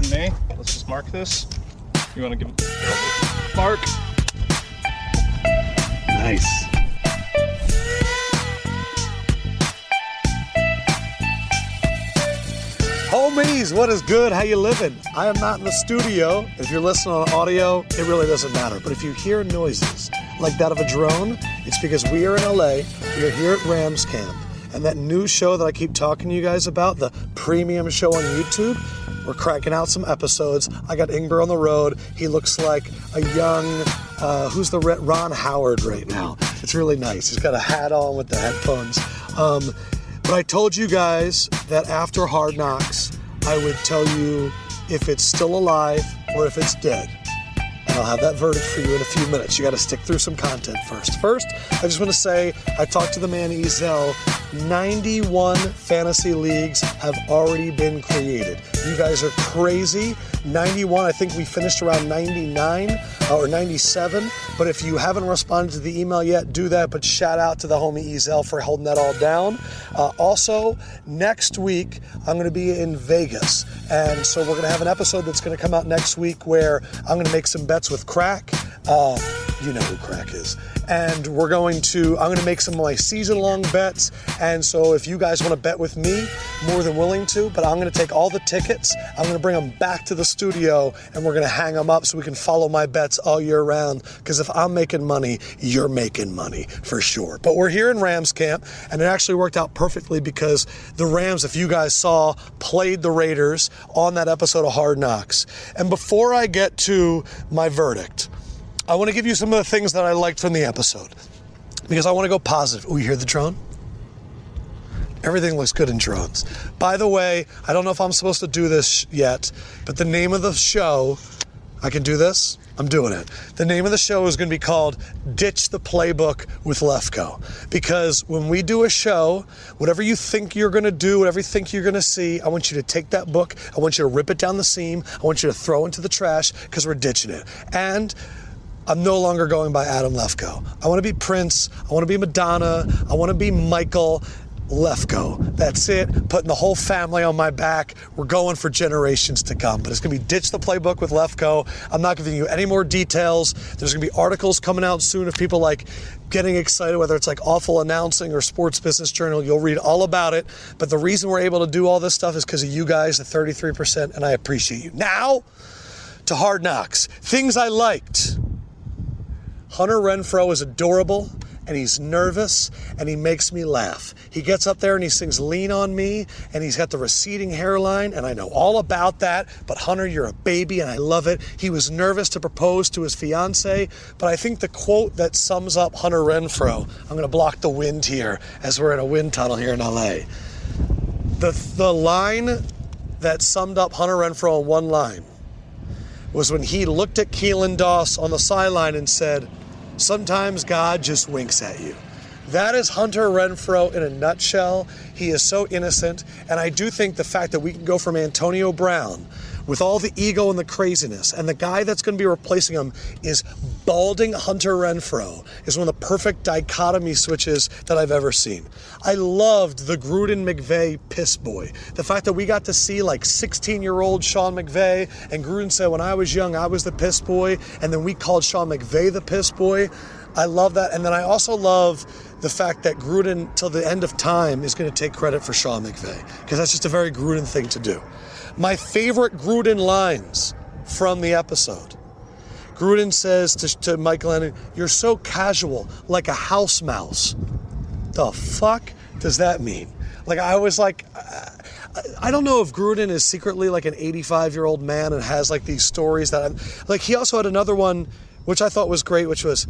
Chardonnay. Let's just mark this. You want to give it mark? Nice. Homies, what is good? How you living? I am not in the studio. If you're listening on audio, it really doesn't matter. But if you hear noises like that of a drone, it's because we are in LA. We are here at Rams Camp. And that new show that I keep talking to you guys about, the premium show on YouTube, we're cracking out some episodes. I got Ingber on the road. He looks like a young, uh, who's the Ron Howard right now. It's really nice. He's got a hat on with the headphones. Um, but I told you guys that after Hard Knocks, I would tell you if it's still alive or if it's dead. And I'll have that verdict for you in a few minutes. You got to stick through some content first. First, I just want to say I talked to the man Ezel. 91 fantasy leagues have already been created. You guys are crazy. 91, I think we finished around 99 uh, or 97. But if you haven't responded to the email yet, do that. But shout out to the homie Ezel for holding that all down. Uh, also, next week, I'm going to be in Vegas. And so we're going to have an episode that's going to come out next week where I'm going to make some bets with Crack. Uh, you know who Crack is and we're going to i'm going to make some of my season long bets. And so if you guys want to bet with me more than willing to but i'm going to take all the tickets i'm going to bring them back to the studio and we're going to hang them up so we can follow my bets all year round. Because if i'm making money you're making money for sure. But we're here in rams camp and it actually worked out perfectly because the rams if you guys saw played the raiders on that episode of hard knocks. And before i get to my verdict I want to give you some of the things that I liked from the episode because I want to go positive. Oh, you hear the drone? Everything looks good in drones. By the way, I don't know if I'm supposed to do this yet, but the name of the show, I can do this. I'm doing it. The name of the show is going to be called Ditch the Playbook with Lefkoe. Because when we do a show, whatever you think you're going to do, whatever you think you're going to see, I want you to take that book, I want you to rip it down the seam, I want you to throw it into the trash because we're ditching it. And I'm no longer going by Adam Lefkoe. I want to be Prince. I want to be Madonna. I want to be Michael Lefkoe. That's it. Putting the whole family on my back. We're going for generations to come. But it's going to be Ditch the Playbook with Lefkoe. I'm not giving you any more details. There's going to be articles coming out soon of people like getting excited, whether it's like awful announcing or Sports Business Journal. You'll read all about it. But the reason we're able to do all this stuff is because of you guys, the 33%, and I appreciate you. Now, to Hard Knocks. Things I liked. Hunter Renfrow is adorable and he's nervous and he makes me laugh. He gets up there and he sings Lean on Me and he's got the receding hairline and I know all about that. But Hunter, you're a baby and I love it. He was nervous to propose to his fiance, but I think the quote that sums up Hunter Renfrow, I'm going to block the wind here as we're in a wind tunnel here in LA. The, the line that summed up Hunter Renfrow in one line was when he looked at Keelan Doss on the sideline and said, Sometimes God just winks at you. That is Hunter Renfrow in a nutshell. He is so innocent. And I do think the fact that we can go from Antonio Brown with all the ego and the craziness, and the guy that's going to be replacing him is balding Hunter Renfrow, is one of the perfect dichotomy switches that I've ever seen. I loved the Gruden McVay piss boy. The fact that we got to see like 16 year old Sean McVay, and Gruden said, When I was young, I was the piss boy, and then we called Sean McVay the piss boy. I love that. And then I also love the fact that Gruden, till the end of time, is going to take credit for Sean McVay, because that's just a very Gruden thing to do. My favorite Gruden lines from the episode. Gruden says to, to Mike Glennon, You're so casual, like a house mouse. The fuck does that mean? Like, I was like, uh, I don't know if Gruden is secretly like an 85 year old man and has like these stories that I'm like, he also had another one, which I thought was great, which was,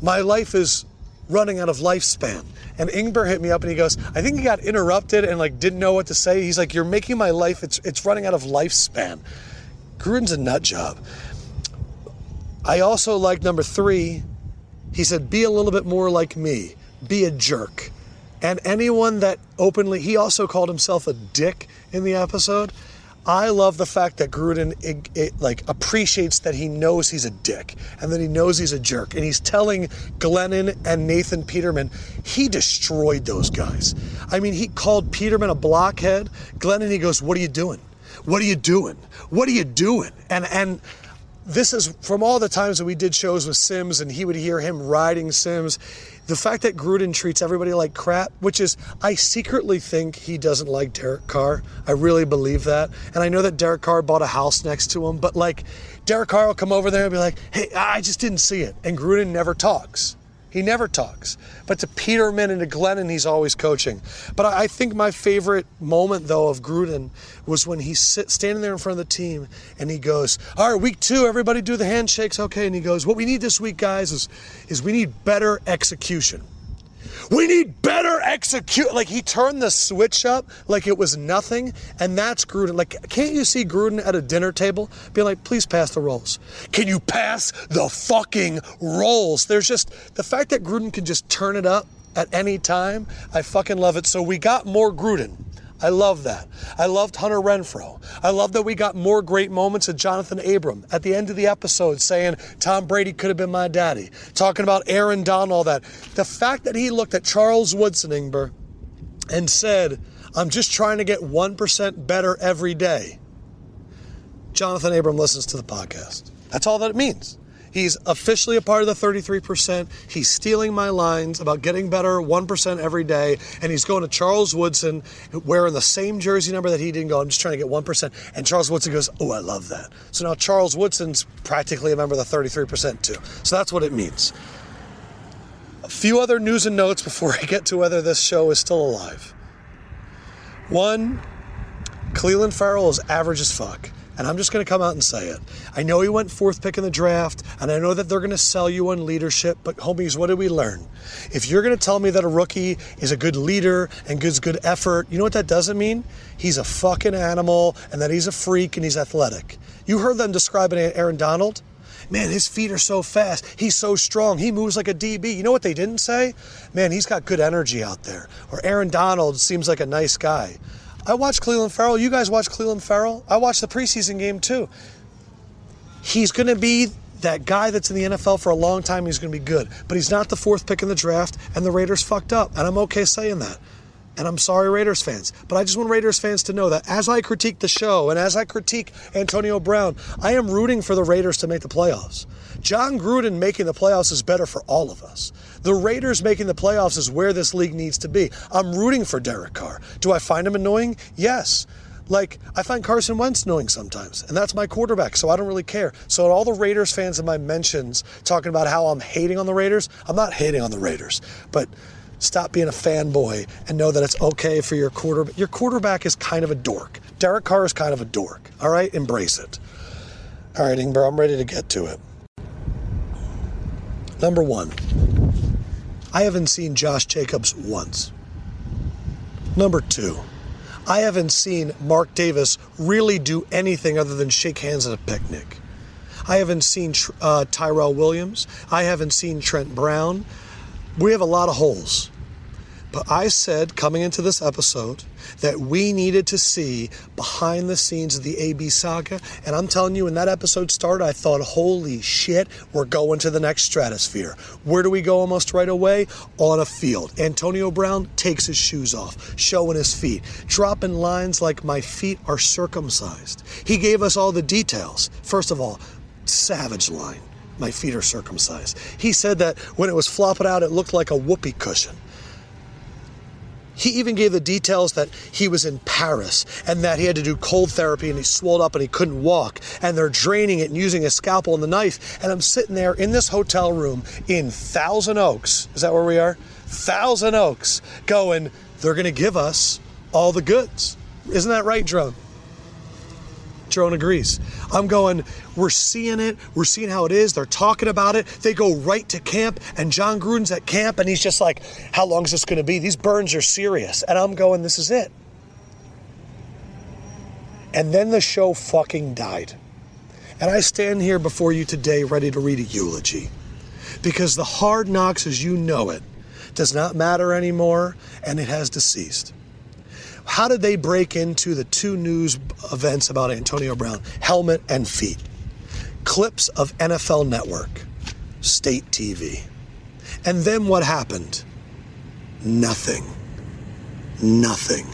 My life is running out of lifespan. And Ingber hit me up and he goes, I think he got interrupted and like didn't know what to say. He's like, You're making my life, it's it's running out of lifespan. Gruden's a nut job. I also like number three. He said, Be a little bit more like me. Be a jerk. And anyone that openly, he also called himself a dick in the episode. I love the fact that Gruden it, it, like appreciates that he knows he's a dick and that he knows he's a jerk, and he's telling Glennon and Nathan Peterman he destroyed those guys. I mean, he called Peterman a blockhead. Glennon, he goes, "What are you doing?" What are you doing? What are you doing? And and this is from all the times that we did shows with Simms, and he would hear him riding Simms. The fact that Gruden treats everybody like crap, which is, I secretly think he doesn't like Derek Carr. I really believe that. And I know that Derek Carr bought a house next to him, but like, Derek Carr will come over there and be like, hey, I just didn't see it. And Gruden never talks. He never talks. But to Peterman and to Glennon, he's always coaching. But I think my favorite moment, though, of Gruden was when he's standing there in front of the team and he goes, All right, week two, everybody do the handshakes. Okay. And he goes, What we need this week, guys, is, is we need better execution. We need better execute. Like he turned the switch up like it was nothing, and that's Gruden. Like, can't you see Gruden at a dinner table being like, please pass the rolls? Can you pass the fucking rolls? There's just the fact that Gruden can just turn it up at any time. I fucking love it. So we got more Gruden. I love that. I loved Hunter Renfrow. I love that we got more great moments of Johnathan Abram at the end of the episode saying Tom Brady could have been my daddy. Talking about Aaron Donald, all that. The fact that he looked at Charles Woodson Ingber and said, I'm just trying to get 1% better every day. Johnathan Abram listens to the podcast. That's all that it means. He's officially a part of the 33%. He's stealing my lines about getting better 1% every day. And he's going to Charles Woodson wearing the same jersey number that he didn't go. I'm just trying to get 1%. And Charles Woodson goes, Oh, I love that. So now Charles Woodson's practically a member of the 33% too. So that's what it means. A few other news and notes before I get to whether this show is still alive. One, Clelin Ferrell is average as fuck. And I'm just going to come out and say it. I know he went fourth pick in the draft, and I know that they're going to sell you on leadership, but homies, what did we learn? If you're going to tell me that a rookie is a good leader and gives good effort, you know what that doesn't mean? He's a fucking animal and that he's a freak and he's athletic. You heard them describing Aaron Donald? Man, his feet are so fast. He's so strong. He moves like a DB. You know what they didn't say? Man, he's got good energy out there. Or Aaron Donald seems like a nice guy. I watched Clelin Ferrell. You guys watch Clelin Ferrell? I watched the preseason game too. He's going to be that guy that's in the NFL for a long time. He's going to be good, but he's not the fourth pick in the draft, and the Raiders fucked up, and I'm okay saying that. And I'm sorry, Raiders fans, but I just want Raiders fans to know that as I critique the show and as I critique Antonio Brown, I am rooting for the Raiders to make the playoffs. Jon Gruden making the playoffs is better for all of us. The Raiders making the playoffs is where this league needs to be. I'm rooting for Derek Carr. Do I find him annoying? Yes. Like, I find Carson Wentz annoying sometimes, and that's my quarterback, so I don't really care. So, all the Raiders fans in my mentions talking about how I'm hating on the Raiders, I'm not hating on the Raiders, but stop being a fanboy and know that it's okay for your quarterback. Your quarterback is kind of a dork. Derek Carr is kind of a dork. All right, embrace it. All right, Ingber, I'm ready to get to it. Number one, I haven't seen Josh Jacobs once. Number two, I haven't seen Mark Davis really do anything other than shake hands at a picnic. I haven't seen uh, Tyrell Williams. I haven't seen Trent Brown. We have a lot of holes. But I said coming into this episode that we needed to see behind the scenes of the AB saga. And I'm telling you, when that episode started, I thought, holy shit, we're going to the next stratosphere. Where do we go almost right away? On a field. Antonio Brown takes his shoes off, showing his feet, dropping lines like, my feet are circumcised. He gave us all the details. First of all, savage line. My feet are circumcised. He said that when it was flopping out, it looked like a whoopee cushion. He even gave the details that he was in Paris and that he had to do cold therapy and he swelled up and he couldn't walk and they're draining it and using a scalpel and the knife. And I'm sitting there in this hotel room in Thousand Oaks. Is that where we are? Thousand Oaks going, they're going to give us all the goods. Isn't that right, Drone? Drone agrees. I'm going, we're seeing it. We're seeing how it is. They're talking about it. They go right to camp, and Jon Gruden's at camp, and he's just like, how long is this going to be? These burns are serious. And I'm going, this is it. And then the show fucking died. And I stand here before you today ready to read a eulogy. Because the hard knocks as you know it does not matter anymore, and it has deceased. How did they break into the two news events about Antonio Brown? Helmet and feet. Clips of NFL Network, state TV. And then what happened? Nothing. Nothing.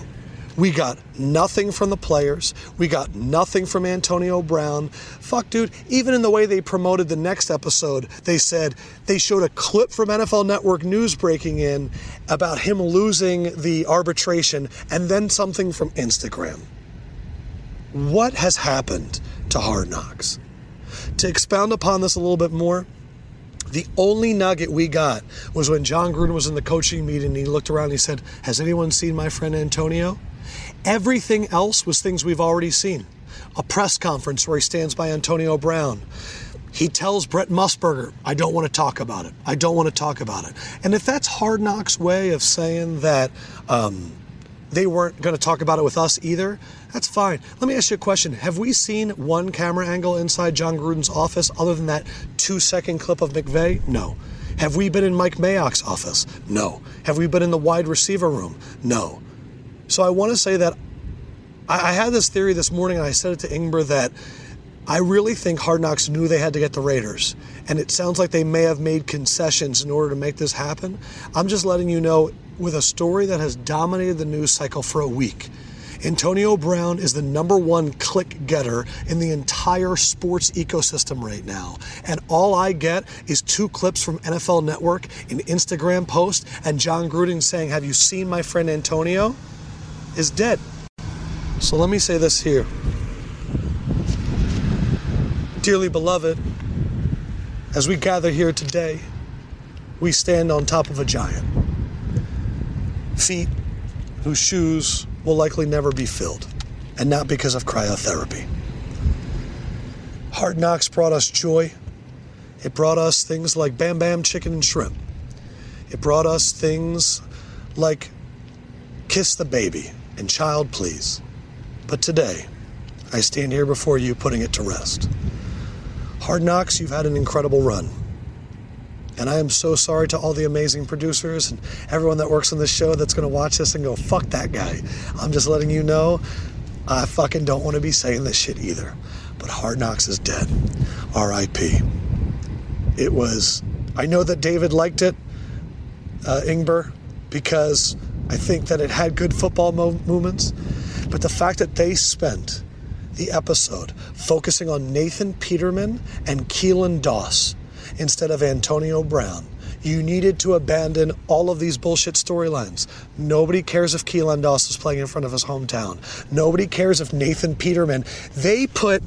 We got nothing from the players. We got nothing from Antonio Brown. Fuck, dude. Even in the way they promoted the next episode, they said they showed a clip from NFL Network News breaking in about him losing the arbitration and then something from Instagram. What has happened to Hard Knocks? To expound upon this a little bit more, the only nugget we got was when Jon Gruden was in the coaching meeting and he looked around and he said, Has anyone seen my friend Antonio? Everything else was things we've already seen. A press conference where he stands by Antonio Brown. He tells Brett Musburger, I don't want to talk about it. I don't want to talk about it. And if that's Hard Knocks' way of saying that um, they weren't going to talk about it with us either, that's fine. Let me ask you a question. Have we seen one camera angle inside Jon Gruden's office other than that two second clip of McVay? No. Have we been in Mike Mayock's office? No. Have we been in the wide receiver room? No. So I want to say that I, I had this theory this morning, and I said it to Ingber that I really think Hard Knocks knew they had to get the Raiders. And it sounds like they may have made concessions in order to make this happen. I'm just letting you know with a story that has dominated the news cycle for a week. Antonio Brown is the number one click getter in the entire sports ecosystem right now. And all I get is two clips from NFL Network, an Instagram post, and Jon Gruden saying, Have you seen my friend Antonio? Is dead. So let me say this here. Dearly beloved, as we gather here today, we stand on top of a giant. Feet whose shoes will likely never be filled, and not because of cryotherapy. Hard Knocks brought us joy. It brought us things like Bam Bam Chicken and Shrimp. It brought us things like Kiss the Baby and Child Please. But today, I stand here before you putting it to rest. Hard Knocks, you've had an incredible run. And I am so sorry to all the amazing producers and everyone that works on this show that's going to watch this and go, fuck that guy. I'm just letting you know, I fucking don't want to be saying this shit either. But Hard Knocks is dead. RIP. It was, I know that David liked it, uh, Ingber, because I think that it had good football mo- moments. But the fact that they spent the episode focusing on Nathan Peterman and Keelan Doss instead of Antonio Brown. You needed to abandon all of these bullshit storylines. Nobody cares if Keelan Doss is playing in front of his hometown. Nobody cares if Nathan Peterman. They put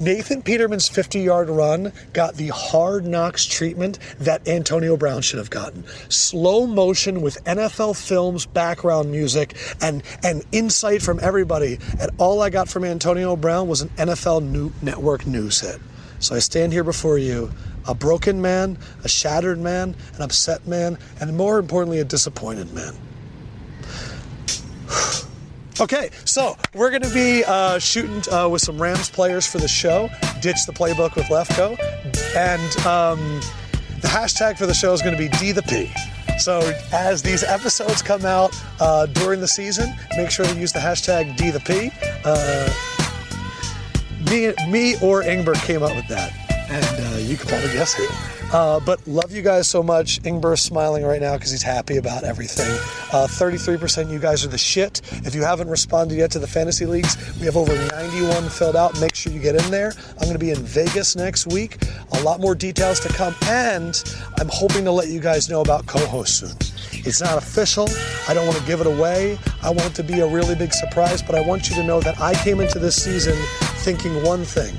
Nathan Peterman's 50 yard run got the hard knocks treatment that Antonio Brown should have gotten. Slow motion with NFL films, background music, and, and insight from everybody. And all I got from Antonio Brown was an NFL new network news hit. So I stand here before you, a broken man, a shattered man, an upset man, and more importantly, a disappointed man. Okay, so we're going to be uh, shooting uh, with some Rams players for the show. Ditch the playbook with Lefkoe, and um, the hashtag for the show is going to be D the P. So as these episodes come out uh, during the season, make sure to use the hashtag D the P. Uh, me, me or Ingber came up with that, and uh, you can probably guess who. Uh, but love you guys so much. Ingber's smiling right now because he's happy about everything. Uh, 33% you guys are the shit. If you haven't responded yet to the fantasy leagues, we have over 91 filled out. Make sure you get in there. I'm going to be in Vegas next week. A lot more details to come, and I'm hoping to let you guys know about co-host soon. It's not official. I don't want to give it away. I want it to be a really big surprise, but I want you to know that I came into this season thinking one thing.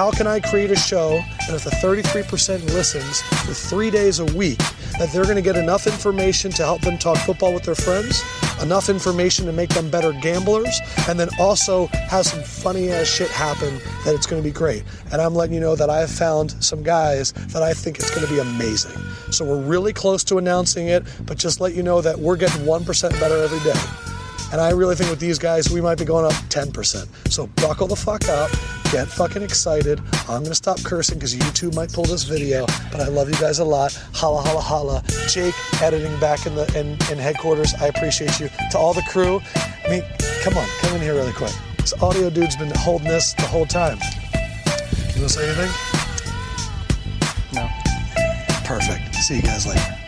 How can I create a show that if the 33% listens for three days a week, that they're going to get enough information to help them talk football with their friends, enough information to make them better gamblers, and then also have some funny ass shit happen that it's going to be great. And I'm letting you know that I have found some guys that I think it's going to be amazing. So we're really close to announcing it, but just let you know that we're getting 1% better every day. And I really think with these guys, we might be going up 10%. So buckle the fuck up, get fucking excited. I'm gonna stop cursing because YouTube might pull this video, but I love you guys a lot. Holla, holla, holla. Jake, editing back in the in, in headquarters, I appreciate you. To all the crew, I mean, come on, come in here really quick. This audio dude's been holding this the whole time. You wanna say anything? No. Perfect. See you guys later.